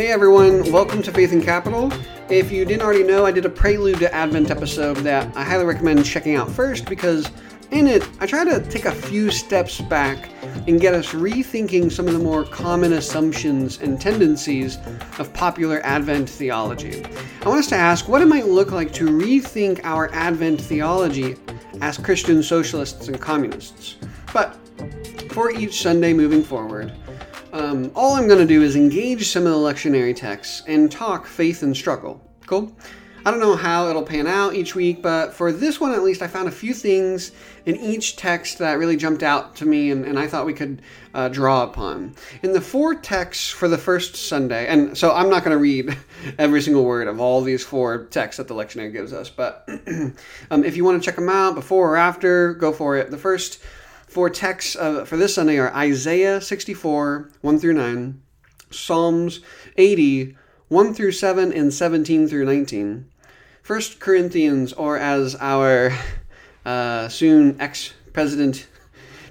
Hey everyone, welcome to Faith in Capital. If you didn't already know, I did a prelude to Advent episode that I highly recommend checking out first because in it, I try to take a few steps back and get us rethinking some of the more common assumptions and tendencies of popular Advent theology. I want us to ask what it might look like to rethink our Advent theology as Christian socialists and communists. But for each Sunday moving forward, um, all I'm going to do is engage some of the lectionary texts and talk faith and struggle. Cool? I don't know how it'll pan out each week, but for this one at least, I found a few things in each text that really jumped out to me and, and I thought we could uh, draw upon. In the four texts for the first Sunday, and so I'm not going to read every single word of all these four texts that the lectionary gives us, but um, if you want to check them out before or after, go for it. The first four texts uh, for this Sunday are Isaiah 64, 1 through 9, Psalms 80, 1 through 7, and 17 through 19. 1 Corinthians, or as our uh, soon ex president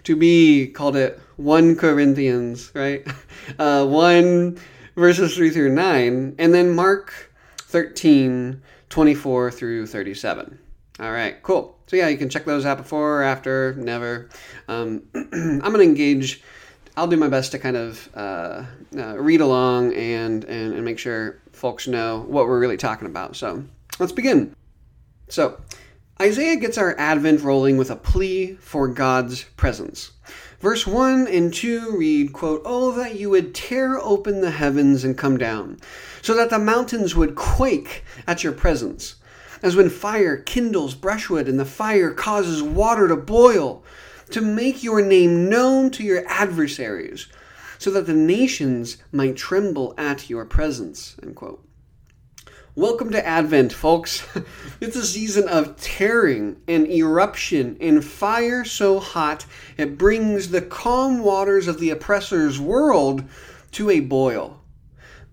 to be called it 1 Corinthians, right? Uh, 1 verses 3 through 9, and then Mark 13, 24 through 37. All right, cool. So yeah, you can check those out before or after, never. Um, I'm to engage. I'll do my best to kind of uh, uh, read along and, and, and make sure folks know what we're really talking about. So let's begin. So Isaiah gets our Advent rolling with a plea for God's presence. Verse 1 and 2 read, quote, Oh, that you would tear open the heavens and come down, so that the mountains would quake at your presence as when fire kindles brushwood and the fire causes water to boil, to make your name known to your adversaries, so that the nations might tremble at your presence. Welcome to Advent, folks. it's a season of tearing and eruption and fire so hot it brings the calm waters of the oppressor's world to a boil.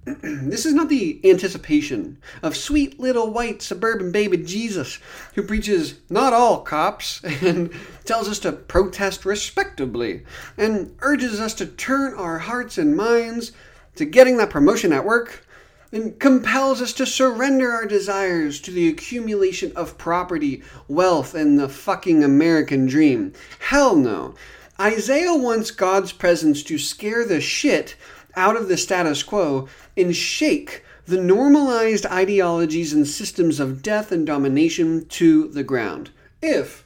this is not the anticipation of sweet little white suburban baby Jesus who preaches not all cops and tells us to protest respectably and urges us to turn our hearts and minds to getting that promotion at work and compels us to surrender our desires to the accumulation of property, wealth, and the fucking American dream. Hell no. Isaiah wants God's presence to scare the shit out of the status quo and shake the normalized ideologies and systems of death and domination to the ground. If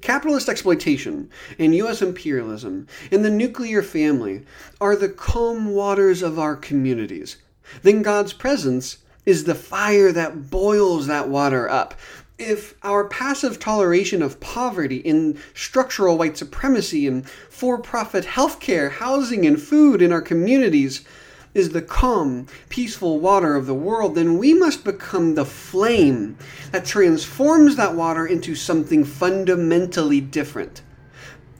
capitalist exploitation and U.S. imperialism and the nuclear family are the calm waters of our communities, then God's presence is the fire that boils that water up. If our passive toleration of poverty in structural white supremacy and for profit healthcare, housing, and food in our communities is the calm, peaceful water of the world, then we must become the flame that transforms that water into something fundamentally different.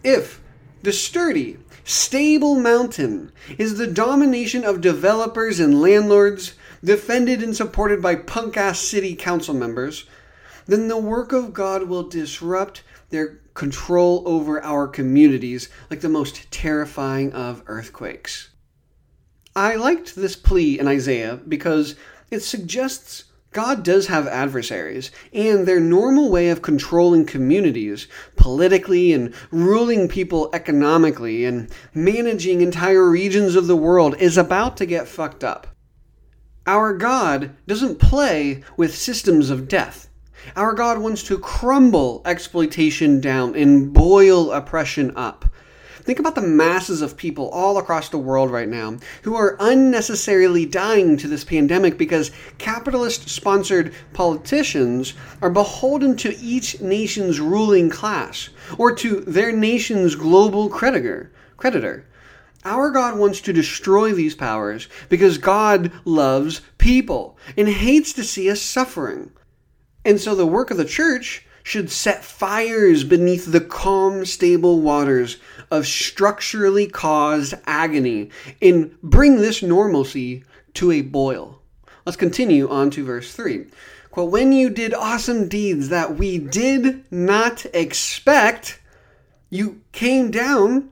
If the sturdy, stable mountain is the domination of developers and landlords, defended and supported by punk ass city council members, then the work of God will disrupt their control over our communities like the most terrifying of earthquakes. I liked this plea in Isaiah because it suggests God does have adversaries, and their normal way of controlling communities politically and ruling people economically and managing entire regions of the world is about to get fucked up. Our God doesn't play with systems of death. Our God wants to crumble exploitation down and boil oppression up. Think about the masses of people all across the world right now who are unnecessarily dying to this pandemic because capitalist sponsored politicians are beholden to each nation's ruling class or to their nation's global creditor. creditor. Our God wants to destroy these powers because God loves people and hates to see us suffering. And so the work of the church should set fires beneath the calm, stable waters of structurally caused agony and bring this normalcy to a boil. Let's continue on to verse 3. Quote, when you did awesome deeds that we did not expect, you came down,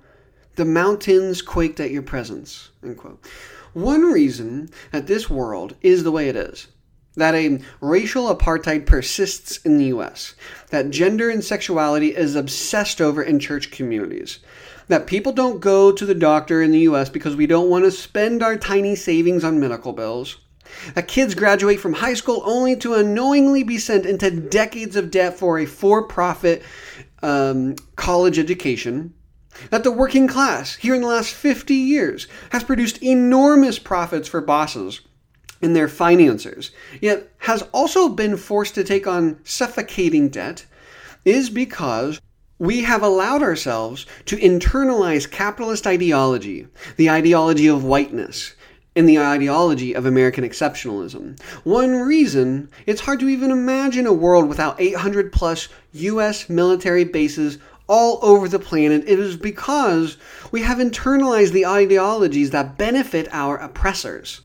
the mountains quaked at your presence. End quote. One reason that this world is the way it is, that a racial apartheid persists in the US, that gender and sexuality is obsessed over in church communities, that people don't go to the doctor in the US because we don't want to spend our tiny savings on medical bills, that kids graduate from high school only to unknowingly be sent into decades of debt for a for profit um, college education, that the working class here in the last 50 years has produced enormous profits for bosses and their financiers, yet has also been forced to take on suffocating debt, is because we have allowed ourselves to internalize capitalist ideology, the ideology of whiteness, and the ideology of American exceptionalism. One reason it's hard to even imagine a world without 800 plus US military bases all over the planet it is because we have internalized the ideologies that benefit our oppressors.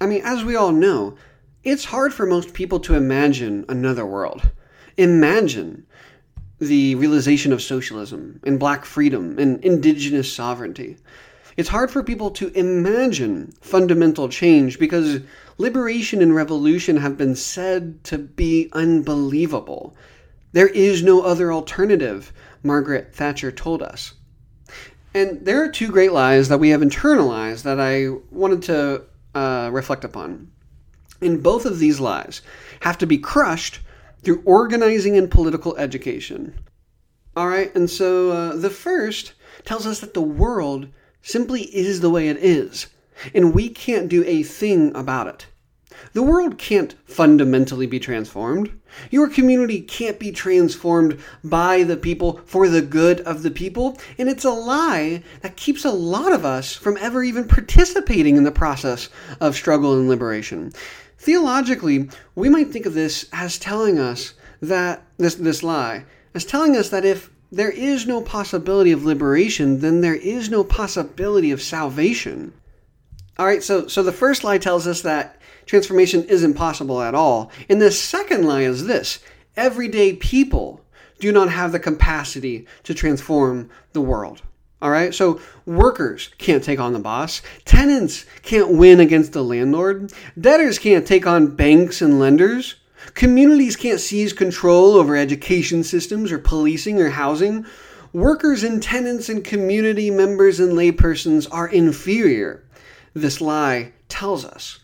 I mean, as we all know, it's hard for most people to imagine another world. Imagine the realization of socialism and black freedom and indigenous sovereignty. It's hard for people to imagine fundamental change because liberation and revolution have been said to be unbelievable. There is no other alternative, Margaret Thatcher told us. And there are two great lies that we have internalized that I wanted to uh, reflect upon. And both of these lies have to be crushed through organizing and political education. All right, and so uh, the first tells us that the world simply is the way it is, and we can't do a thing about it. The world can't fundamentally be transformed. Your community can't be transformed by the people for the good of the people, and it's a lie that keeps a lot of us from ever even participating in the process of struggle and liberation. Theologically, we might think of this as telling us that this this lie as telling us that if there is no possibility of liberation, then there is no possibility of salvation. All right, so so the first lie tells us that transformation isn't possible at all. And the second lie is this: everyday people do not have the capacity to transform the world. All right, so workers can't take on the boss, tenants can't win against the landlord, debtors can't take on banks and lenders, Communities can't seize control over education systems or policing or housing. Workers and tenants and community members and laypersons are inferior. This lie tells us.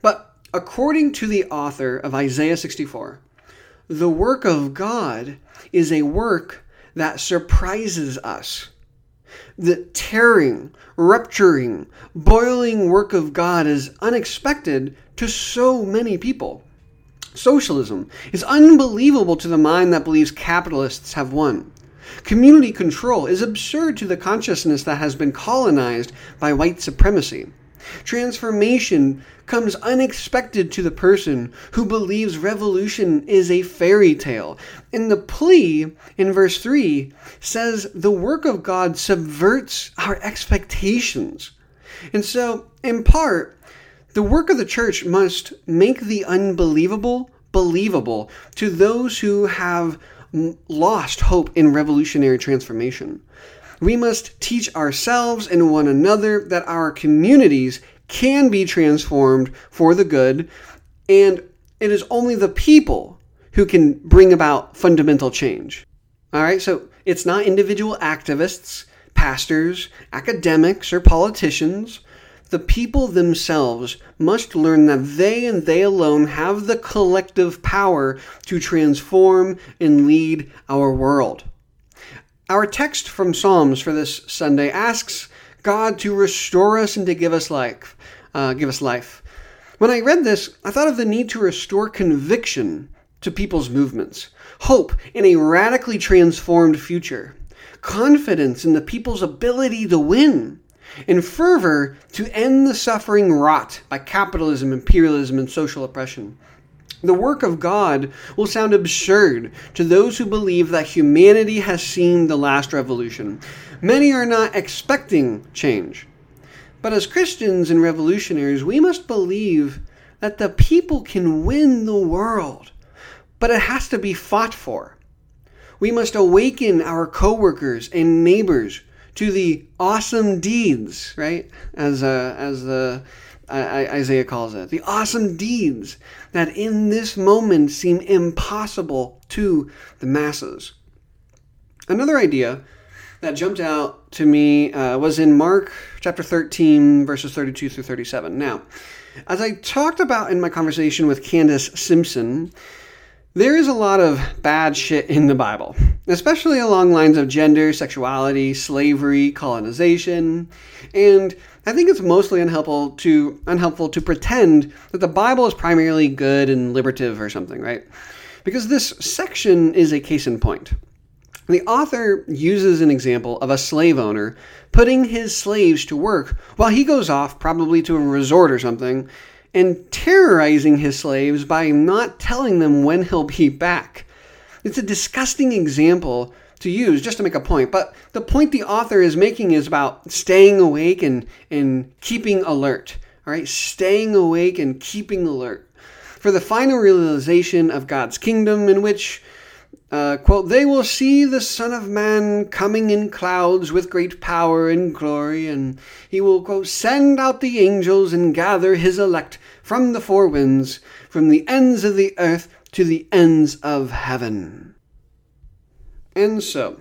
But according to the author of Isaiah 64, the work of God is a work that surprises us. The tearing, rupturing, boiling work of God is unexpected to so many people. Socialism is unbelievable to the mind that believes capitalists have won. Community control is absurd to the consciousness that has been colonized by white supremacy. Transformation comes unexpected to the person who believes revolution is a fairy tale. And the plea in verse 3 says the work of God subverts our expectations. And so, in part, the work of the church must make the unbelievable believable to those who have lost hope in revolutionary transformation. We must teach ourselves and one another that our communities can be transformed for the good, and it is only the people who can bring about fundamental change. All right, so it's not individual activists, pastors, academics, or politicians the people themselves must learn that they and they alone have the collective power to transform and lead our world. Our text from Psalms for this Sunday asks God to restore us and to give us life. Uh, give us life. When I read this, I thought of the need to restore conviction to people's movements, hope in a radically transformed future, confidence in the people's ability to win and fervor to end the suffering wrought by capitalism, imperialism, and social oppression. The work of God will sound absurd to those who believe that humanity has seen the last revolution. Many are not expecting change. But as Christians and revolutionaries, we must believe that the people can win the world, but it has to be fought for. We must awaken our coworkers and neighbors to the awesome deeds, right? As uh, as the Isaiah calls it, the awesome deeds that in this moment seem impossible to the masses. Another idea that jumped out to me uh, was in Mark chapter 13, verses 32 through 37. Now, as I talked about in my conversation with Candace Simpson, there is a lot of bad shit in the Bible, especially along lines of gender, sexuality, slavery, colonization, and I think it's mostly unhelpful to unhelpful to pretend that the Bible is primarily good and liberative or something, right? Because this section is a case in point. The author uses an example of a slave owner putting his slaves to work while he goes off, probably to a resort or something, and terrorizing his slaves by not telling them when he'll be back. It's a disgusting example to use just to make a point, but the point the author is making is about staying awake and, and keeping alert. All right, staying awake and keeping alert for the final realization of God's kingdom, in which uh, quote, they will see the Son of Man coming in clouds with great power and glory, and he will, quote, send out the angels and gather his elect from the four winds, from the ends of the earth to the ends of heaven. And so,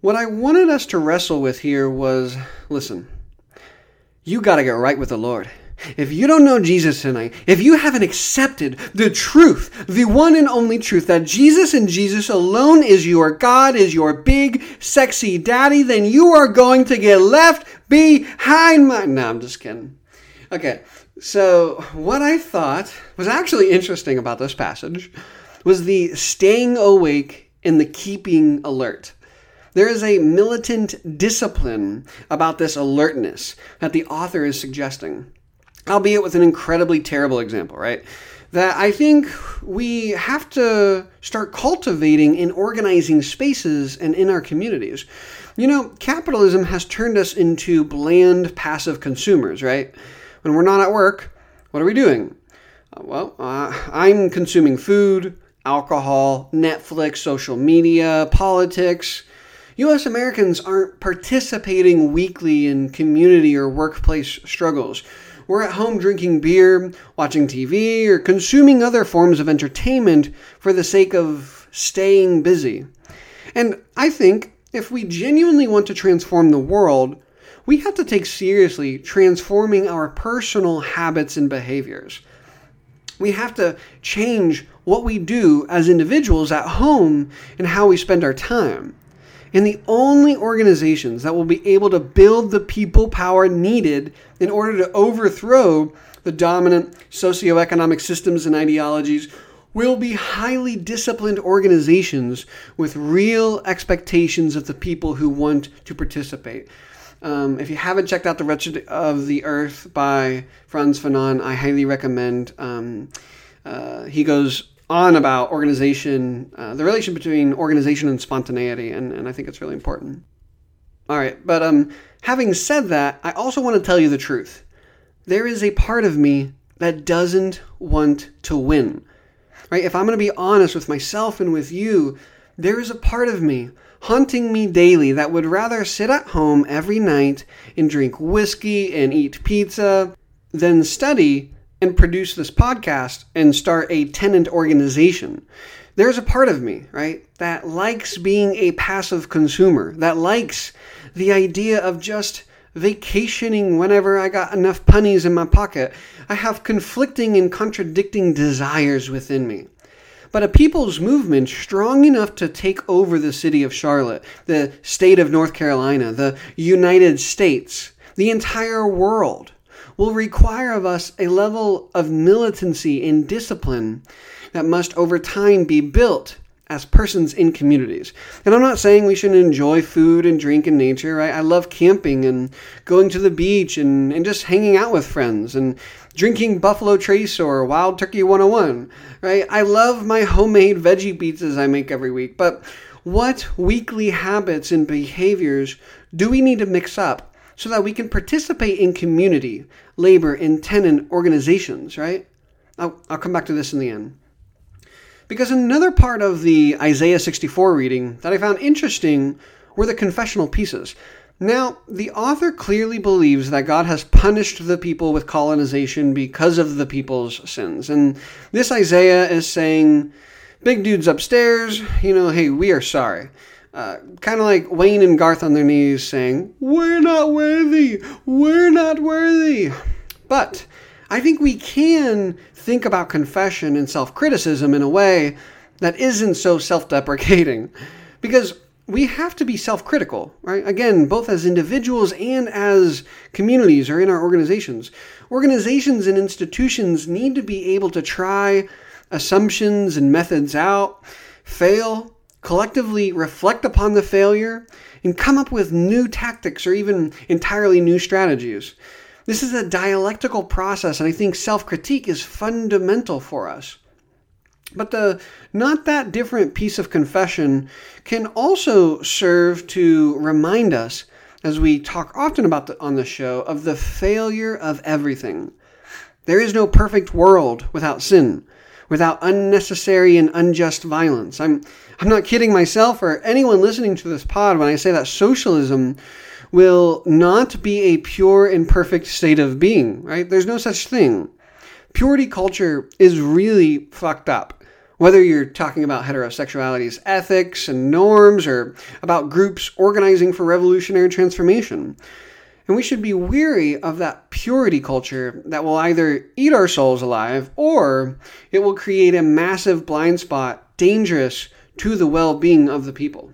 what I wanted us to wrestle with here was listen, you got to get right with the Lord. If you don't know Jesus tonight, if you haven't accepted the truth, the one and only truth that Jesus and Jesus alone is your God, is your big, sexy daddy, then you are going to get left behind my. No, I'm just kidding. Okay, so what I thought was actually interesting about this passage was the staying awake and the keeping alert. There is a militant discipline about this alertness that the author is suggesting albeit with an incredibly terrible example, right? That I think we have to start cultivating in organizing spaces and in our communities. You know, capitalism has turned us into bland, passive consumers, right? When we're not at work, what are we doing? Uh, well, uh, I'm consuming food, alcohol, Netflix, social media, politics. US Americans aren't participating weekly in community or workplace struggles. We're at home drinking beer, watching TV, or consuming other forms of entertainment for the sake of staying busy. And I think if we genuinely want to transform the world, we have to take seriously transforming our personal habits and behaviors. We have to change what we do as individuals at home and how we spend our time and the only organizations that will be able to build the people power needed in order to overthrow the dominant socioeconomic systems and ideologies will be highly disciplined organizations with real expectations of the people who want to participate. Um, if you haven't checked out The Wretched of the Earth by Frantz Fanon, I highly recommend. Um, uh, he goes on about organization, uh, the relation between organization and spontaneity, and, and I think it's really important. All right, but um, having said that, I also want to tell you the truth. There is a part of me that doesn't want to win. Right? If I'm going to be honest with myself and with you, there is a part of me haunting me daily that would rather sit at home every night and drink whiskey and eat pizza than study and produce this podcast and start a tenant organization. There's a part of me, right, that likes being a passive consumer, that likes the idea of just vacationing whenever I got enough pennies in my pocket. I have conflicting and contradicting desires within me. But a people's movement strong enough to take over the city of Charlotte, the state of North Carolina, the United States, the entire world will require of us a level of militancy and discipline that must over time be built as persons in communities. And I'm not saying we shouldn't enjoy food and drink and nature, right? I love camping and going to the beach and, and just hanging out with friends and drinking Buffalo Trace or Wild Turkey 101, right? I love my homemade veggie pizzas I make every week, but what weekly habits and behaviors do we need to mix up so that we can participate in community, labor, and tenant organizations, right? I'll, I'll come back to this in the end. Because another part of the Isaiah 64 reading that I found interesting were the confessional pieces. Now, the author clearly believes that God has punished the people with colonization because of the people's sins. And this Isaiah is saying, big dudes upstairs, you know, hey, we are sorry. Uh, kind of like Wayne and Garth on their knees saying, We're not worthy! We're not worthy! But I think we can think about confession and self criticism in a way that isn't so self deprecating. Because we have to be self critical, right? Again, both as individuals and as communities or in our organizations. Organizations and institutions need to be able to try assumptions and methods out, fail, collectively reflect upon the failure, and come up with new tactics or even entirely new strategies. This is a dialectical process, and I think self critique is fundamental for us. But the not that different piece of confession can also serve to remind us, as we talk often about the, on the show, of the failure of everything. There is no perfect world without sin, without unnecessary and unjust violence. I'm, I'm not kidding myself or anyone listening to this pod when I say that socialism will not be a pure and perfect state of being, right? There's no such thing. Purity culture is really fucked up. Whether you're talking about heterosexuality's ethics and norms or about groups organizing for revolutionary transformation. And we should be weary of that purity culture that will either eat our souls alive or it will create a massive blind spot dangerous to the well being of the people.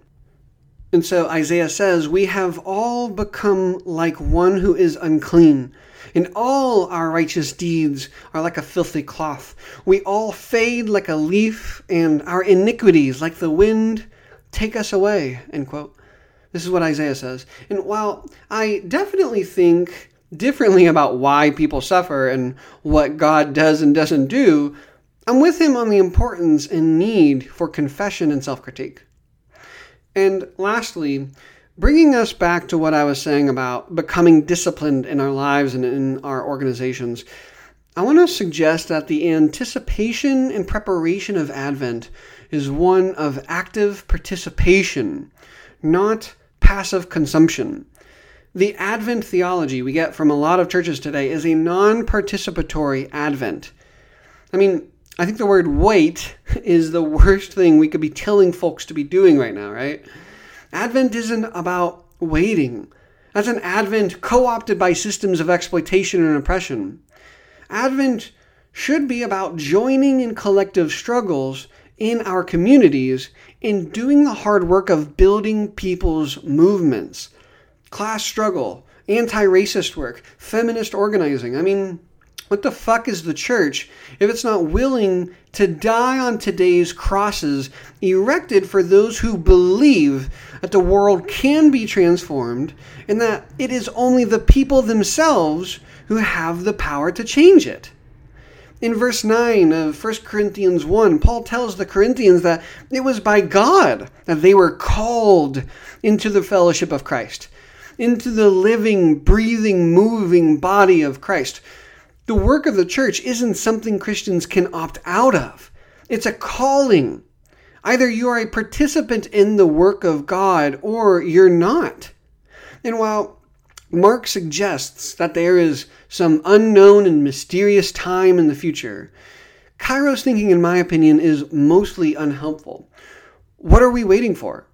And so Isaiah says, We have all become like one who is unclean and all our righteous deeds are like a filthy cloth. We all fade like a leaf, and our iniquities, like the wind, take us away. End quote. This is what Isaiah says. And while I definitely think differently about why people suffer and what God does and doesn't do, I'm with him on the importance and need for confession and self critique. And lastly, bringing us back to what I was saying about becoming disciplined in our lives and in our organizations, I want to suggest that the anticipation and preparation of Advent is one of active participation, not passive consumption. The Advent theology we get from a lot of churches today is a non participatory Advent. I mean, I think the word wait is the worst thing we could be telling folks to be doing right now, right? Advent isn't about waiting. That's an Advent co opted by systems of exploitation and oppression. Advent should be about joining in collective struggles in our communities in doing the hard work of building people's movements. Class struggle, anti racist work, feminist organizing. I mean, what the fuck is the church if it's not willing to die on today's crosses erected for those who believe that the world can be transformed and that it is only the people themselves who have the power to change it? In verse 9 of 1 Corinthians 1, Paul tells the Corinthians that it was by God that they were called into the fellowship of Christ, into the living, breathing, moving body of Christ. The work of the church isn't something Christians can opt out of, it's a calling. Either you are a participant in the work of God or you're not. And while Mark suggests that there is some unknown and mysterious time in the future, Kairos thinking, in my opinion, is mostly unhelpful. What are we waiting for?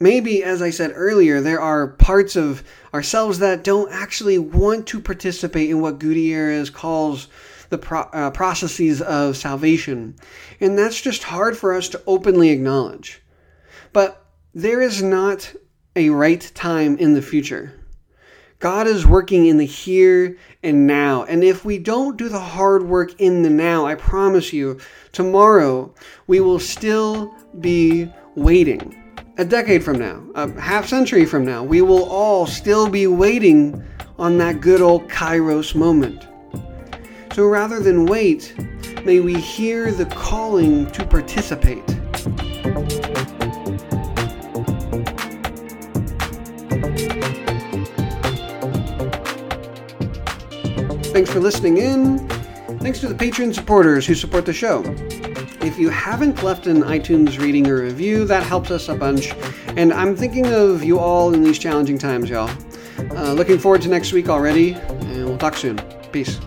Maybe, as I said earlier, there are parts of ourselves that don't actually want to participate in what Gutierrez calls the pro- uh, processes of salvation. And that's just hard for us to openly acknowledge. But there is not a right time in the future. God is working in the here and now. And if we don't do the hard work in the now, I promise you, tomorrow we will still be waiting a decade from now, a half century from now, we will all still be waiting on that good old Kairos moment. So rather than wait, may we hear the calling to participate. Thanks for listening in. Thanks to the Patreon supporters who support the show. if you haven't left an iTunes reading or review, that helps us a bunch. And I'm thinking of you all in these challenging times, y'all. Uh, looking forward to next week already, and we'll talk soon. Peace.